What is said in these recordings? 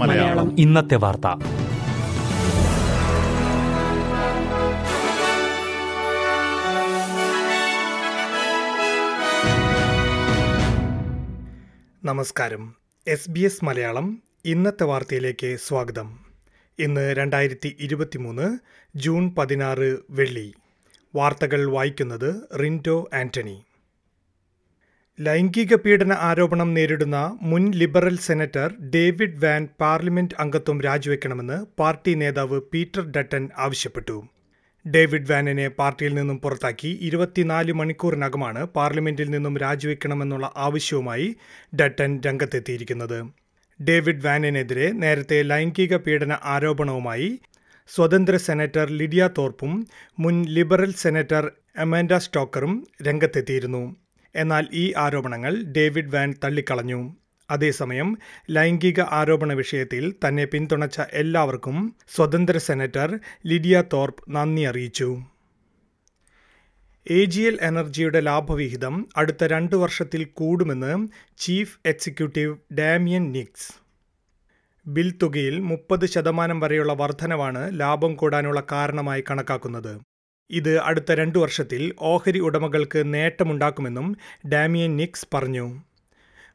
മലയാളം. ഇന്നത്തെ വാർത്ത. നമസ്കാരം. എസ് ബി എസ് മലയാളം ഇന്നത്തെ വാർത്തയിലേക്ക് സ്വാഗതം. ഇന്ന് രണ്ടായിരത്തി ഇരുപത്തിമൂന്ന് ജൂൺ പതിനാറ് വെള്ളി. വാർത്തകൾ വായിക്കുന്നത് റിന്റോ ആന്റണി. ലൈംഗിക പീഡന ആരോപണം നേരിടുന്ന മുൻ Liberal senator David Van parliament അംഗത്വം രാജിവെക്കണമെന്ന് പാർട്ടി നേതാവ് പീറ്റർ ഡട്ടൻ ആവശ്യപ്പെട്ടു. ഡേവിഡ് വാനിനെ പാർട്ടിയിൽ നിന്നും പുറത്താക്കി ഇരുപത്തിനാല് മണിക്കൂറിനകമാണ് പാർലമെന്റിൽ നിന്നും രാജിവെക്കണമെന്നുള്ള ആവശ്യവുമായി ഡട്ടൻ രംഗത്തെത്തിയിരിക്കുന്നത്. ഡേവിഡ് വാനിനെതിരെ നേരത്തെ ലൈംഗിക പീഡന ആരോപണവുമായി സ്വതന്ത്ര സെനറ്റർ ലിഡിയ തോർപ്പും മുൻ ലിബറൽ സെനറ്റർ അമാൻഡ സ്റ്റോക്കറും രംഗത്തെത്തിയിരുന്നു. എന്നാൽ ഈ ആരോപണങ്ങൾ ഡേവിഡ് വാൻ തള്ളിക്കളഞ്ഞു. അതേസമയം ലൈംഗിക ആരോപണ വിഷയത്തിൽ തന്നെ പിന്തുണച്ച എല്ലാവർക്കും സ്വതന്ത്ര സെനറ്റർ ലിഡിയ തോർപ്പ് നന്ദി അറിയിച്ചു. എ ജി എൽ എനർജിയുടെ ലാഭവിഹിതം അടുത്ത രണ്ട് വർഷത്തിൽ കൂടുമെന്ന് chief executive Damian Nix. Bill തുകയിൽ മുപ്പത് ശതമാനം വരെയുള്ള വർധനവാണ് ലാഭം കൂടാനുള്ള കാരണമായി കണക്കാക്കുന്നത്. ഇത് അടുത്ത രണ്ടു വർഷത്തിൽ ഓഹരി ഉടമകൾക്ക് നേട്ടമുണ്ടാക്കുമെന്നും ഡാമിയൻ നിക്സ് പറഞ്ഞു.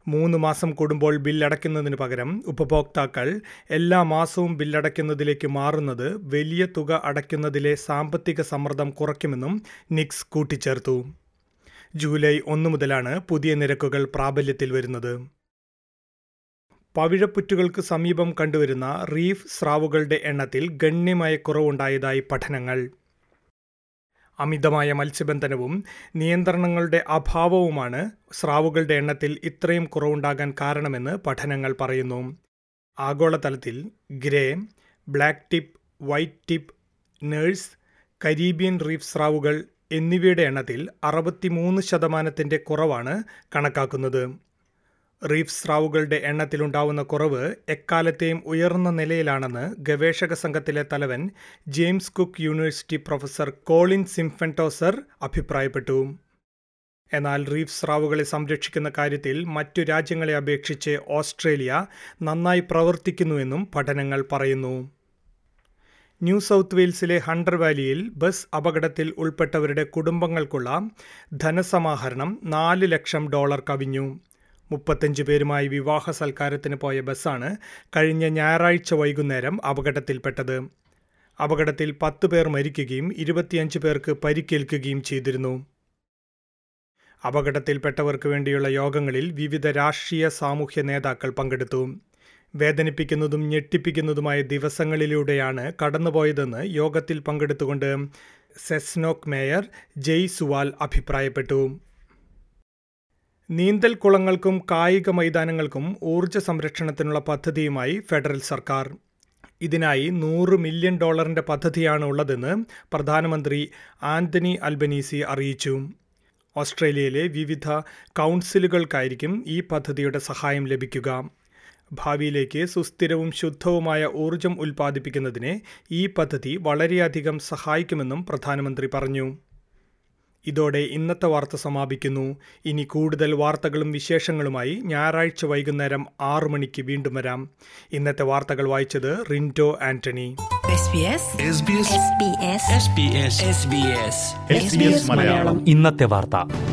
മൂന്ന് മാസം കൂടുമ്പോൾ ബില്ലടയ്ക്കുന്നതിന് പകരം ഉപഭോക്താക്കൾ എല്ലാ മാസവും ബില്ലടയ്ക്കുന്നതിലേക്ക് മാറുന്നത് വലിയ തുക അടയ്ക്കുന്നതിലെ സാമ്പത്തിക സമ്മർദ്ദം കുറയ്ക്കുമെന്നും നിക്സ് കൂട്ടിച്ചേർത്തു. ജൂലൈ ഒന്ന് മുതലാണ് പുതിയ നിരക്കുകൾ പ്രാബല്യത്തിൽ വരുന്നത്. പവിഴപ്പുറ്റുകൾക്ക് സമീപം കണ്ടുവരുന്ന റീഫ് സ്രാവുകളുടെ എണ്ണത്തിൽ ഗണ്യമായ കുറവുണ്ടായതായി പഠനങ്ങൾ. അമിതമായ മത്സ്യബന്ധനവും നിയന്ത്രണങ്ങളുടെ അഭാവവുമാണ് സ്രാവുകളുടെ എണ്ണത്തിൽ ഇത്രയും കുറവുണ്ടാകാൻ കാരണമെന്ന് പഠനങ്ങൾ പറയുന്നു. ആഗോളതലത്തിൽ grey black tip white tip nurse Caribbean reef സ്രാവുകൾ എന്നിവയുടെ എണ്ണത്തിൽ അറുപത്തിമൂന്ന് ശതമാനത്തിന്റെ കുറവാണ് കണക്കാക്കുന്നത്. റീഫ് സ്രാവുകളുടെ എണ്ണത്തിലുണ്ടാവുന്ന കുറവ് എക്കാലത്തെയും ഉയർന്ന നിലയിലാണെന്ന് ഗവേഷക സംഘത്തിലെ തലവൻ James Cook university professor Colin Simpfendorfer അഭിപ്രായപ്പെട്ടു. എന്നാൽ റീഫ് സ്രാവുകളെ സംരക്ഷിക്കുന്ന കാര്യത്തിൽ മറ്റു രാജ്യങ്ങളെ അപേക്ഷിച്ച് ഓസ്ട്രേലിയ നന്നായി പ്രവർത്തിക്കുന്നുവെന്നും പഠനങ്ങൾ പറയുന്നു. ന്യൂ സൗത്ത് വെയിൽസിലെ ഹണ്ടർ വാലിയിൽ ബസ് അപകടത്തിൽ ഉൾപ്പെട്ടവരുടെ കുടുംബങ്ങൾക്കുള്ള ധനസമാഹരണം നാല് ലക്ഷം ഡോളർ കവിഞ്ഞു. മുപ്പത്തഞ്ച് പേരുമായി വിവാഹ സൽക്കാരത്തിന് പോയ ബസ്സാണ് കഴിഞ്ഞ ഞായറാഴ്ച വൈകുന്നേരം അപകടത്തിൽപ്പെട്ടത്. അപകടത്തിൽ പത്ത് പേർ മരിക്കുകയും ഇരുപത്തിയഞ്ച് പേർക്ക് പരിക്കേൽക്കുകയും ചെയ്തിരുന്നു. അപകടത്തിൽപ്പെട്ടവർക്ക് വേണ്ടിയുള്ള യോഗങ്ങളിൽ വിവിധ രാഷ്ട്രീയ സാമൂഹ്യ നേതാക്കൾ പങ്കെടുത്തു. വേദനിപ്പിക്കുന്നതും ഞെട്ടിപ്പിക്കുന്നതുമായ ദിവസങ്ങളിലൂടെയാണ് കടന്നുപോയതെന്ന് യോഗത്തിൽ പങ്കെടുത്തുകൊണ്ട് സെസ്നോക് മേയർ ജെയ് സുവാൽ അഭിപ്രായപ്പെട്ടു. നീന്തൽ കുളങ്ങൾക്കും കായിക മൈതാനങ്ങൾക്കും ഊർജ സംരക്ഷണത്തിനുള്ള പദ്ധതിയുമായി ഫെഡറൽ സർക്കാർ. ഇതിനായി നൂറ് മില്യൺ ഡോളറിന്റെ പദ്ധതിയാണ് ഉള്ളതെന്ന് പ്രധാനമന്ത്രി ആന്റണി അൽബനീസി അറിയിച്ചു. ഓസ്ട്രേലിയയിലെ വിവിധ കൗൺസിലുകൾക്കായിരിക്കും ഈ പദ്ധതിയുടെ സഹായം ലഭിക്കുക. ഭാവിയിലേക്ക് സുസ്ഥിരവും ശുദ്ധവുമായ ഊർജം ഉൽപ്പാദിപ്പിക്കുന്നതിന് ഈ പദ്ധതി വളരെയധികം സഹായിക്കുമെന്നും പ്രധാനമന്ത്രി പറഞ്ഞു. ഇതോടെ ഇന്നത്തെ വാർത്ത സമാപിക്കുന്നു. ഇനി കൂടുതൽ വാർത്തകളും വിശേഷങ്ങളുമായി ഞായറാഴ്ച വൈകുന്നേരം ആറു മണിക്ക് വീണ്ടും വരാം. ഇന്നത്തെ വാർത്തകൾ വായിച്ചത് റിന്റോ ആന്റണി. മലയാളം. ഇന്നത്തെ വാർത്ത.